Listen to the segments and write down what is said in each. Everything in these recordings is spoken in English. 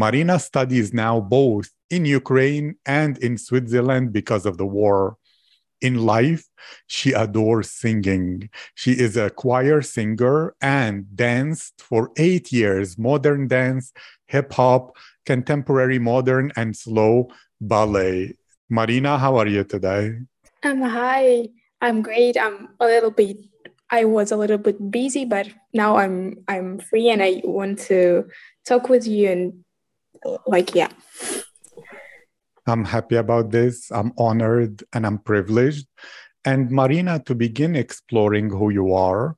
Marina studies now both in Ukraine and in Switzerland because of the war. In life, she adores singing. She is a choir singer and danced for eight years modern dance, hip hop, contemporary modern, and slow ballet. Marina, how are you today? Um, hi, I'm great. I'm a little bit. I was a little bit busy, but now I'm I'm free and I want to talk with you and like yeah. I'm happy about this. I'm honored and i'm privileged. And marina to begin exploring who you are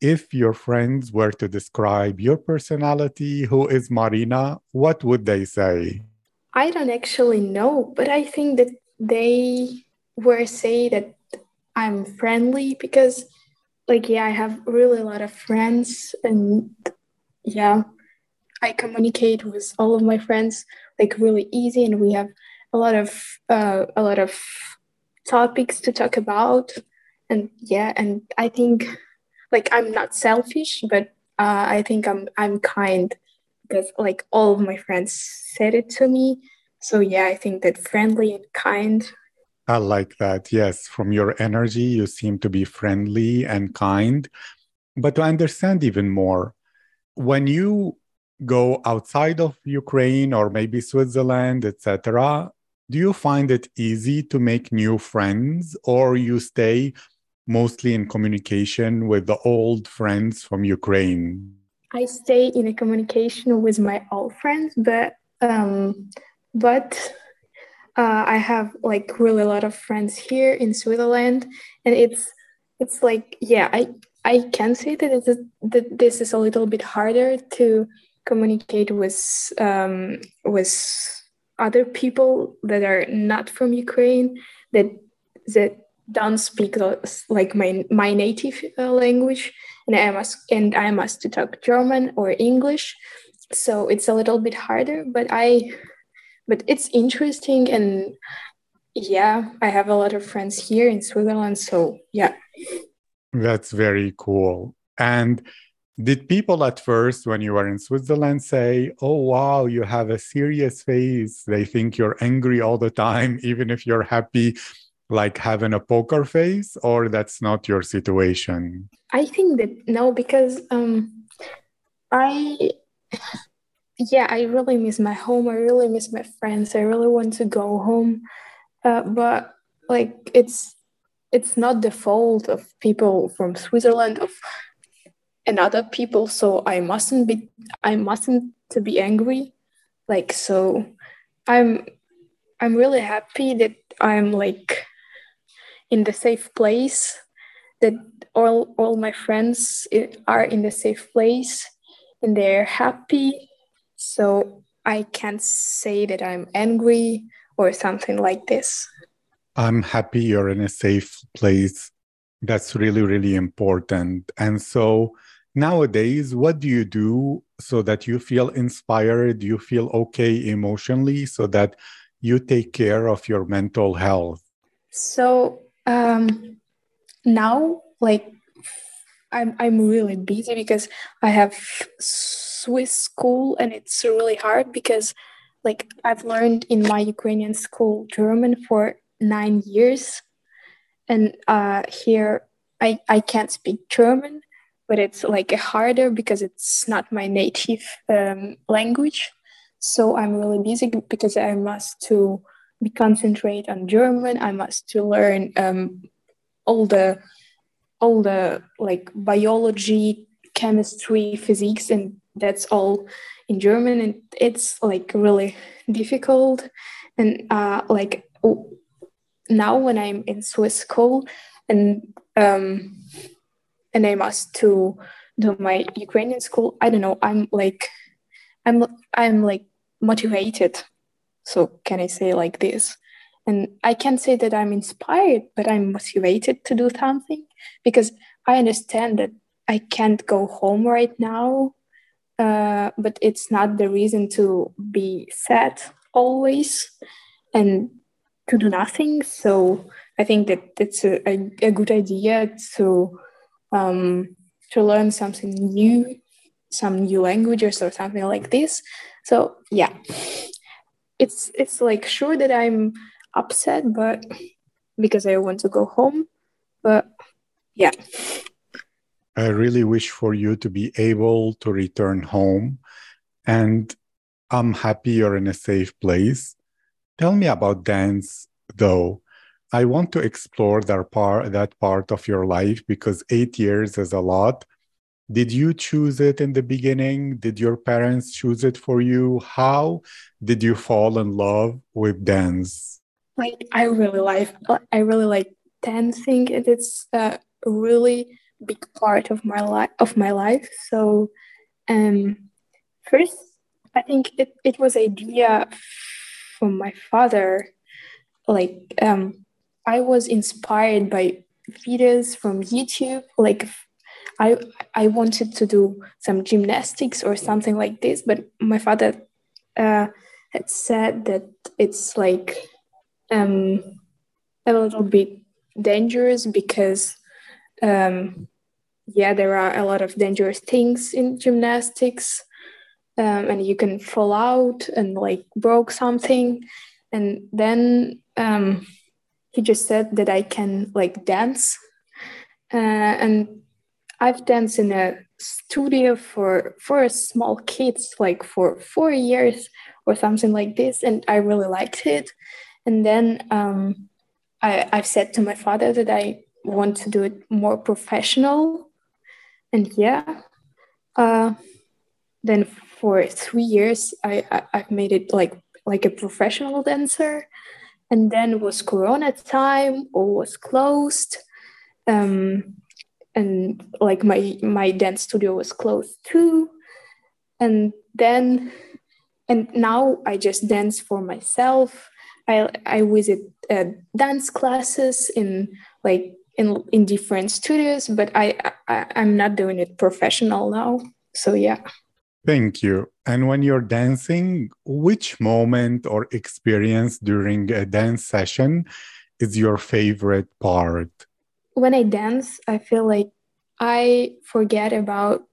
if your friends were to describe your personality who is marina what would they say? I don't actually know but i think that they were say that i'm friendly because like yeah i have really a lot of friends and yeah I communicate with all of my friends like really easy, and we have a lot of uh, a lot of topics to talk about. And yeah, and I think like I'm not selfish, but uh, I think I'm I'm kind because like all of my friends said it to me. So yeah, I think that friendly and kind. I like that. Yes, from your energy, you seem to be friendly and kind. But to understand even more, when you go outside of Ukraine or maybe Switzerland, etc., do you find it easy to make new friends or you stay mostly in communication with the old friends from Ukraine? I stay in a communication with my old friends, but um, but uh, I have like really a lot of friends here in Switzerland, and it's it's like yeah, I I can say that, it's a, that this is a little bit harder to communicate with um, with other people that are not from Ukraine that that don't speak like my my native uh, language, and I must and I must to talk German or English, so it's a little bit harder. But I, but it's interesting, and yeah, I have a lot of friends here in Switzerland, so yeah. That's very cool. And did people at first, when you were in Switzerland, say, Oh, wow, you have a serious face? They think you're angry all the time, even if you're happy, like having a poker face, or that's not your situation? I think that no, because um, I, yeah, I really miss my home. I really miss my friends. I really want to go home. Uh, but like, it's, it's not the fault of people from Switzerland, of and other people so i mustn't be i mustn't to be angry. Like so i'm i'm really happy that i'm like in the safe place that all all my friends are in the safe place and they're happy. So i can't say that i'm angry or something like this. I'm happy you're in a safe place. That's really really important. And so nowadays what do you do so that you feel inspired you feel okay emotionally so that you take care of your mental health? So um now like i'm i'm really busy because i have swiss school and it's really hard because like i've learned in my ukrainian school german for nine years and uh here i i can't speak german but it's like harder because it's not my native um, language. So I'm really busy because I must to be concentrate on German. I must to learn um, all the all the like biology, chemistry, physics, and that's all in German. And it's like really difficult. And uh, like now when I'm in Swiss school and um, and I must to do my Ukrainian school. I don't know. I'm like, I'm I'm like motivated. So can I say like this? And I can't say that I'm inspired, but I'm motivated to do something because I understand that I can't go home right now. Uh, but it's not the reason to be sad always and to do nothing. So I think that it's a, a, a good idea to um, to learn something new, some new languages or something like this. So yeah, it's it's like sure that I'm upset, but because I want to go home, but yeah. I really wish for you to be able to return home, and I'm happy you're in a safe place. Tell me about dance, though. I want to explore that part, that part of your life because eight years is a lot. Did you choose it in the beginning? Did your parents choose it for you? How did you fall in love with dance? Like I really like I really like dancing. and It's a really big part of my life of my life. So um first I think it, it was idea from my father like um I was inspired by videos from YouTube. Like I I wanted to do some gymnastics or something like this, but my father uh, had said that it's like um, a little bit dangerous because um, yeah, there are a lot of dangerous things in gymnastics, um, and you can fall out and like broke something, and then um, he just said that I can like dance. Uh, and I've danced in a studio for for a small kids, like for four years or something like this, and I really liked it. And then um, I, I've said to my father that I want to do it more professional, and yeah. Uh, then for three years, I, I I've made it like like a professional dancer and then was corona time or was closed? Um, and like my my dance studio was closed too. And then and now i just dance for myself. I i visit uh, dance classes in like in in different studios but I, I i'm not doing it professional now. So yeah Thank you. And when you're dancing, which moment or experience during a dance session is your favorite part? When I dance, I feel like I forget about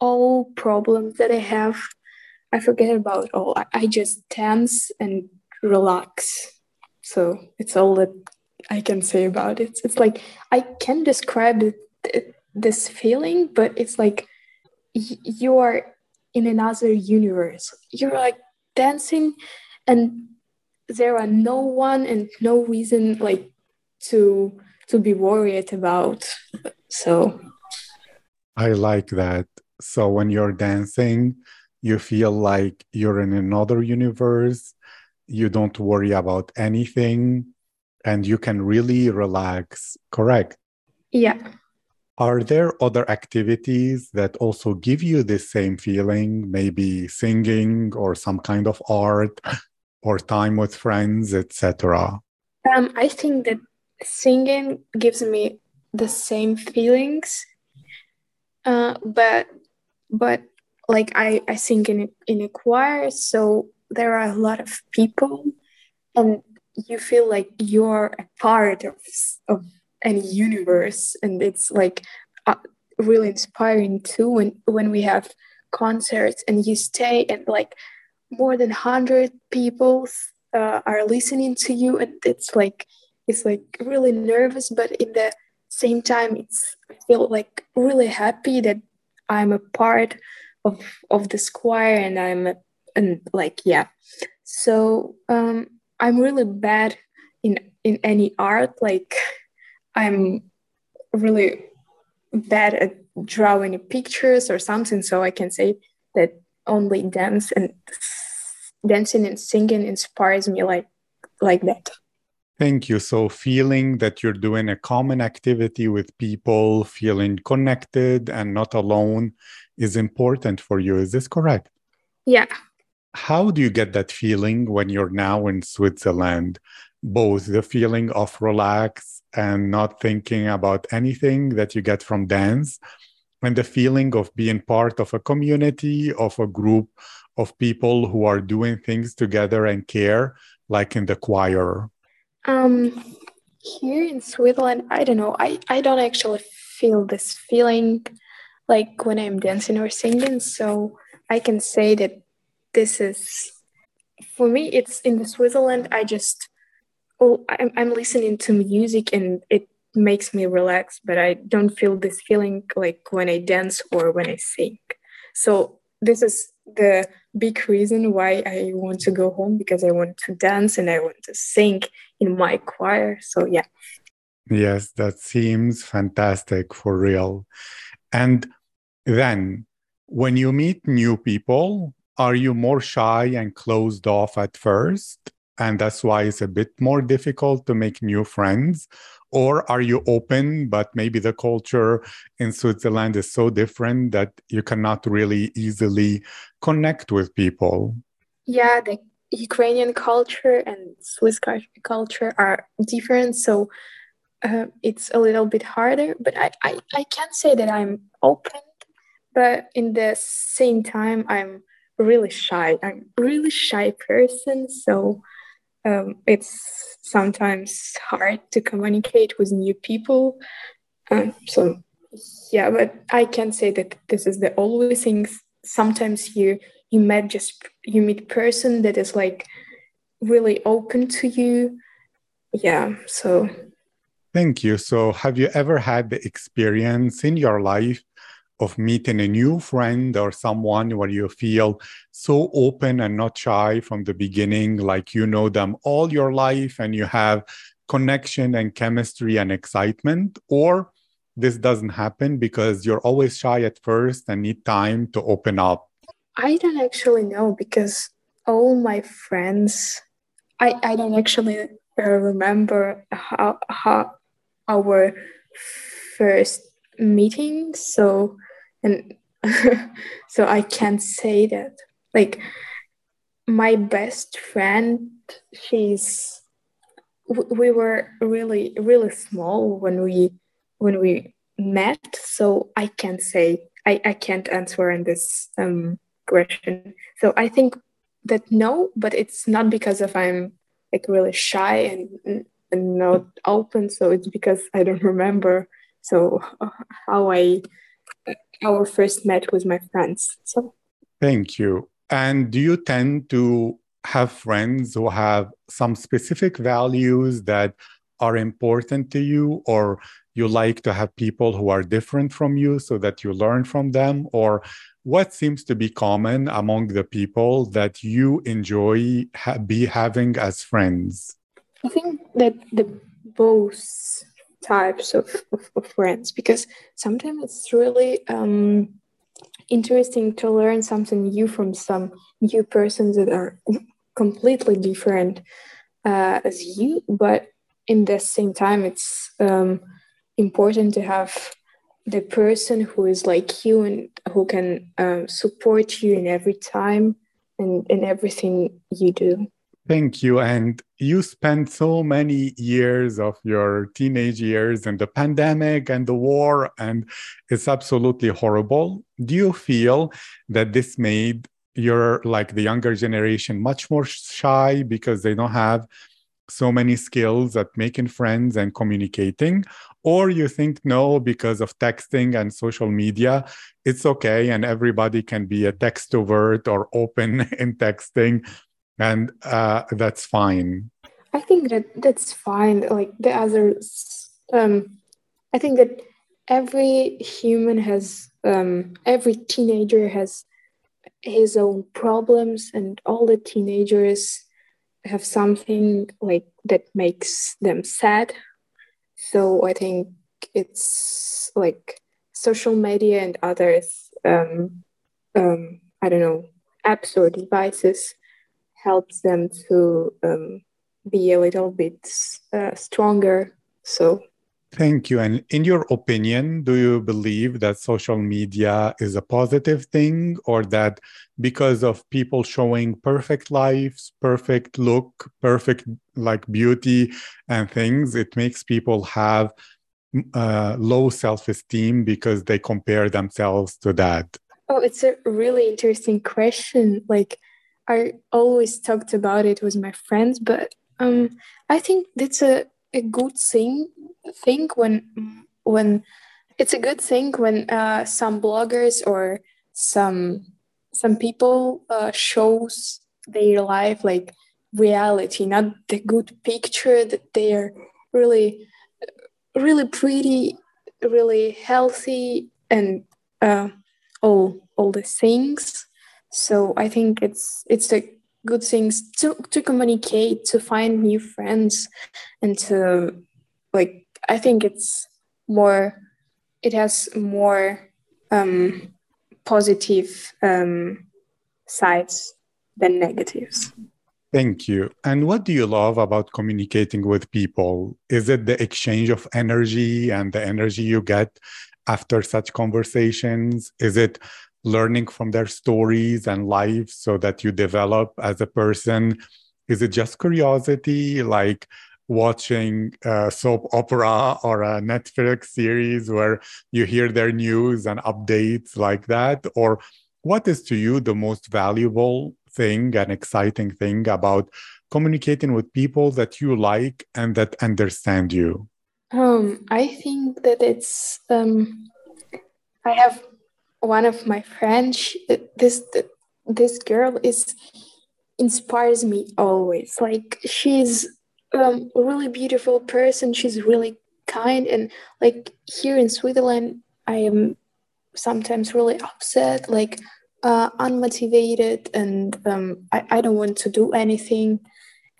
all problems that I have. I forget about all. I just dance and relax. So it's all that I can say about it. It's like I can describe it, this feeling, but it's like you are in another universe. You're like dancing and there are no one and no reason like to to be worried about. So I like that. So when you're dancing, you feel like you're in another universe. You don't worry about anything and you can really relax, correct? Yeah. Are there other activities that also give you the same feeling, maybe singing or some kind of art or time with friends, etc.? Um, I think that singing gives me the same feelings, uh, but but like I, I sing in a, in a choir, so there are a lot of people, and you feel like you're a part of of any universe and it's like uh, really inspiring too when when we have concerts and you stay and like more than 100 people uh, are listening to you and it's like it's like really nervous but in the same time it's I feel like really happy that I'm a part of of the choir and I'm and like yeah. So um I'm really bad in in any art like I'm really bad at drawing pictures or something, so I can say that only dance and dancing and singing inspires me like like that. Thank you. So, feeling that you're doing a common activity with people, feeling connected and not alone is important for you. Is this correct? Yeah. how do you get that feeling when you're now in Switzerland? Both the feeling of relax and not thinking about anything that you get from dance, and the feeling of being part of a community, of a group of people who are doing things together and care, like in the choir? Um, here in Switzerland, I don't know. I, I don't actually feel this feeling like when I'm dancing or singing. So I can say that this is for me. It's in the Switzerland. I just oh, I'm I'm listening to music and it makes me relax, but I don't feel this feeling like when I dance or when I sing. So this is the big reason why I want to go home because I want to dance and I want to sing in my choir. So yeah. Yes, that seems fantastic for real. And then when you meet new people, are you more shy and closed off at first? And that's why it's a bit more difficult to make new friends? Or are you open, but maybe the culture in Switzerland is so different that you cannot really easily connect with people? Yeah, the Ukrainian culture and Swiss culture are different. So uh, it's a little bit harder, but I, I, I can say that I'm open, but in the same time, I'm really shy. I'm really shy person. So um, it's sometimes hard to communicate with new people. Um, so yeah, but I can say that this is the always thing. Sometimes you you met just you meet person that is like really open to you. Yeah, so. Thank you. So, have you ever had the experience in your life of meeting a new friend or someone where you feel so open and not shy from the beginning, like you know them all your life and you have connection and chemistry and excitement? Or this doesn't happen because you're always shy at first and need time to open up? I don't actually know because all my friends, I, I don't actually remember how, how our first meeting. So and so i can't say that like my best friend she's we were really really small when we when we met. So i can't say i, I can't answer in this um, question. So i think that no but it's not because of i'm like really shy and, and not open. So it's because i don't remember. So how i our first met with my friends. So thank you. And do you tend to have friends who have some specific values that are important to you or you like to have people who are different from you so that you learn from them or what seems to be common among the people that you enjoy ha- be having as friends i think that the both types of, of, of friends because sometimes it's really um, interesting to learn something new from some new persons that are completely different uh, as you but in the same time it's um, important to have the person who is like you and who can um, support you in every time and in everything you do Thank you. And you spent so many years of your teenage years in the pandemic and the war, and it's absolutely horrible. Do you feel that this made your, like the younger generation, much more shy because they don't have so many skills at making friends and communicating? Or you think no, because of texting and social media, it's okay and everybody can be a textrovert or open in texting and uh, that's fine. I think that that's fine. Like the others um, i think that every human has um, every teenager has his own problems and all the teenagers have something like that makes them sad. So i think it's like social media and others um, um, i don't know apps or devices helps them to um, be a little bit uh, stronger. So, Thank you. And in your opinion, do you believe that social media is a positive thing or that because of people showing perfect lives, perfect look, perfect like beauty and things, it makes people have uh, low self esteem because they compare themselves to that? Oh, it's a really interesting question. Like, I always talked about it with my friends, but um, I think that's a, a good thing think when when it's a good thing when uh, some bloggers or some some people uh, shows their life like reality not the good picture that they're really really pretty really healthy and uh, all all the things so i think it's it's a good things to to communicate to find new friends and to like I think it's more, it has more um, positive um, sides than negatives. Thank you. And what do you love about communicating with people? Is it the exchange of energy and the energy you get after such conversations? Is it learning from their stories and lives so that you develop as a person? Is it just curiosity? Like, watching a soap opera or a Netflix series where you hear their news and updates like that? Or what is to you the most valuable thing and exciting thing about communicating with people that you like and that understand you? Um, I think that it's um, I have one of my friends. This this girl is inspires me always. Like she's um, really beautiful person. She's really kind. And like here in Switzerland, I am sometimes really upset, like uh, unmotivated, and um, I, I don't want to do anything.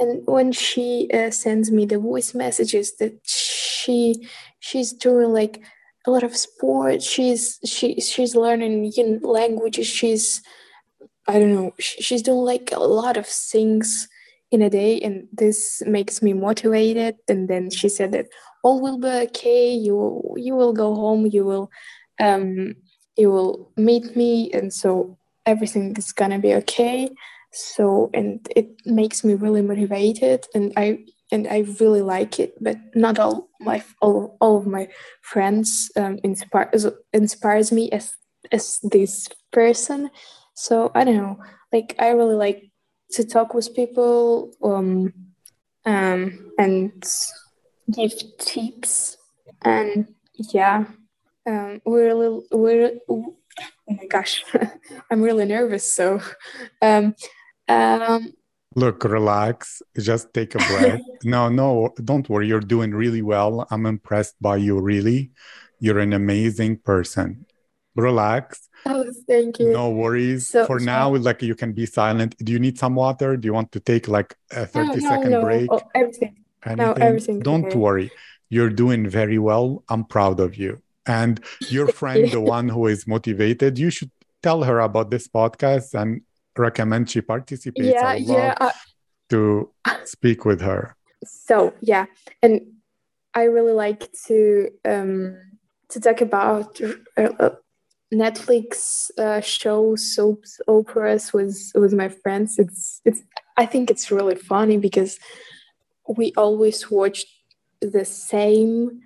And when she uh, sends me the voice messages that she she's doing like a lot of sports, she's she she's learning new languages, she's I don't know, she's doing like a lot of things in a day and this makes me motivated. And then she said that all will be okay. You you will go home. You will um you will meet me. And so everything is gonna be okay. So and it makes me really motivated. And i and i really like it but not all my all, all of my friends um, inspire inspires me as as this person so i don't know like i really like to talk with people um, um, and give tips. And yeah, um, we're a little, we're, oh my gosh, I'm really nervous. So, um, um, look, relax, just take a breath. no, no, don't worry. You're doing really well. I'm impressed by you, really. You're an amazing person. Relax Oh, thank you. No worries. So, For now, like you can be silent. Do you need some water? Do you want to take like a 30 no, second no. break? Oh, everything. Anything? No, everything. Don't okay. worry. You're doing very well. I'm proud of you. And your friend, the one who is motivated, you should tell her about this podcast and recommend she participates. Yeah, yeah. Uh, to speak with her. So yeah, and I really like to um to talk about uh, uh Netflix uh, shows, soaps, operas with with my friends. It's it's. I think it's really funny because we always watch the same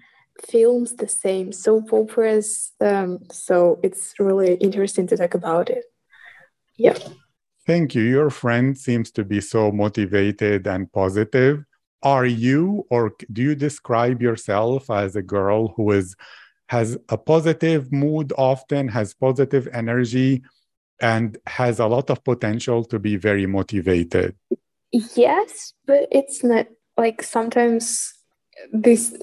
films, the same soap operas. Um, so it's really interesting to talk about it. Yeah. Thank you. Your friend seems to be so motivated and positive. Are you, or do you describe yourself as a girl who is has a positive mood often, has positive energy, and has a lot of potential to be very motivated. Yes, but it's not like sometimes this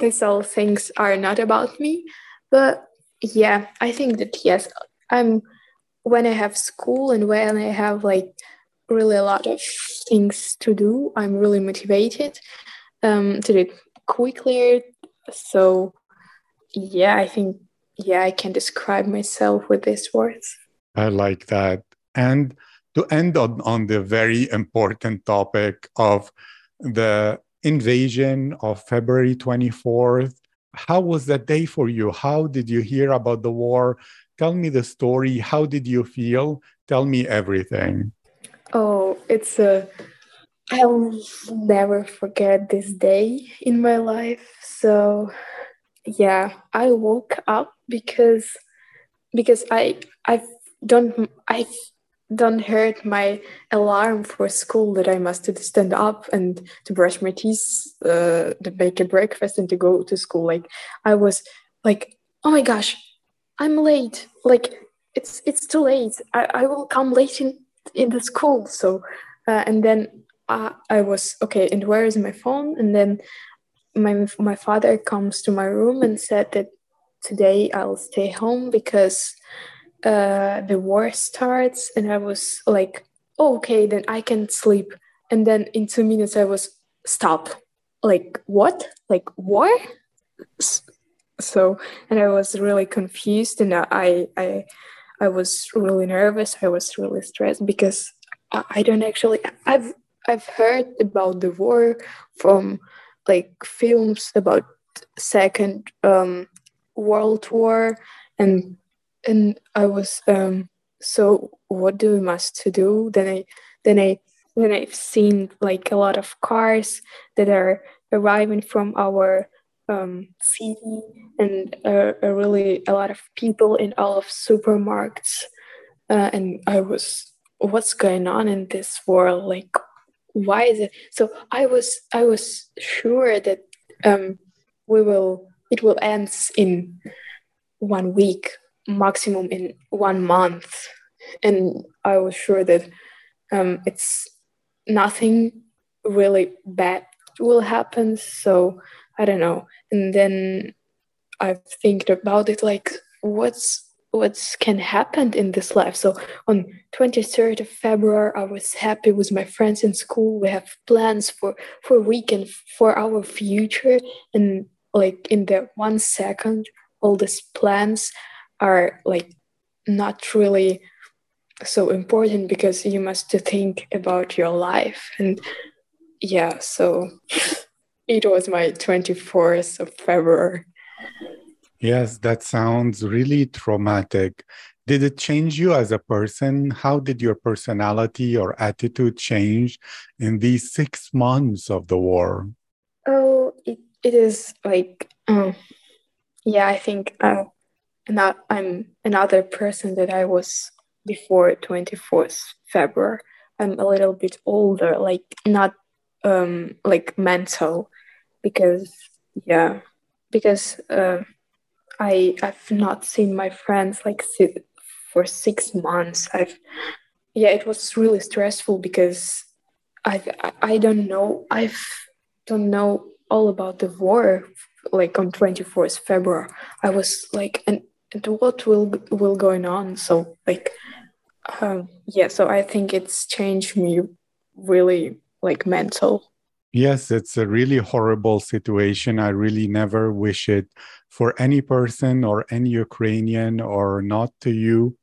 these all things are not about me. But yeah, I think that yes, I'm when I have school and when I have like really a lot of things to do, I'm really motivated um, to do it quickly. So yeah, I think, yeah, I can describe myself with these words. I like that. And to end on, on the very important topic of the invasion of February 24th, how was that day for you? How did you hear about the war? Tell me the story. How did you feel? Tell me everything. Oh, it's a. I'll never forget this day in my life. So, yeah, I woke up because because I I don't I don't heard my alarm for school that I must stand up and to brush my teeth, uh, to make a breakfast and to go to school. Like I was like, oh my gosh, I'm late. Like it's it's too late. I, I will come late in in the school. So uh, and then I, I was okay. And where is my phone? And then my my father comes to my room and said that today I'll stay home because uh, the war starts and i was like oh, okay then i can sleep and then in two minutes i was stop like what like war so and i was really confused and i i i was really nervous i was really stressed because i, don't actually i've i've heard about the war from like films about second um world war and and I was um, so what do we must do? Then I then I then I've seen like a lot of cars that are arriving from our um, city and uh, really a lot of people in all of supermarkets. Uh, and I was what's going on in this world? Like why is it? So I was I was sure that um, we will it will end in one week maximum in one month. And i was sure that um, it's nothing really bad will happen. So i don't know. And then I've think about it like what's what's can happen in this life? So on 23rd of february i was happy with my friends in school. We have plans for for weekend for our future. And like in the one second all these plans are like not really so important because you must think about your life. And yeah so it was my 24th of february. Yes that sounds really traumatic. Did it change you as a person? How did your personality or attitude change in these six months of the war? Oh it, it is like um, yeah i think uh, not I'm another person that I was before 24th February. I'm a little bit older, like not um like mental, because yeah, because uh, I I've not seen my friends like for six months. I've yeah, it was really stressful because I I don't know I've don't know all about the war like on 24th February. I was like and and what will will going on so like um yeah so i think it's changed me really like mental yes it's a really horrible situation i really never wish it for any person or any ukrainian or not to you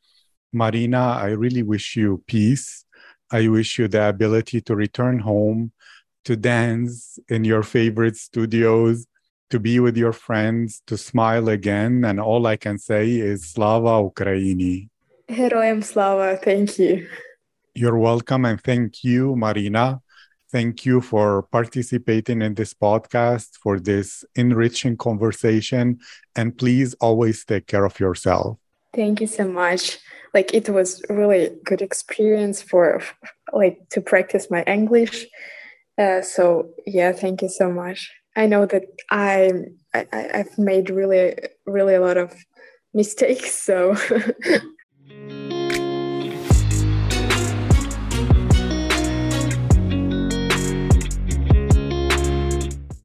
marina i really wish you peace i wish you the ability to return home to dance in your favorite studios to be with your friends, to smile again. And all I can say is Slava Ukraini. Heroyam Slava. Thank you. You're welcome. And thank you, Marina. Thank you for participating in this podcast, for this enriching conversation. And please always take care of yourself. Thank you so much. Like it was really good experience for like to practice my English. Uh, so yeah, thank you so much. I know that I, I I've made really really a lot of mistakes. So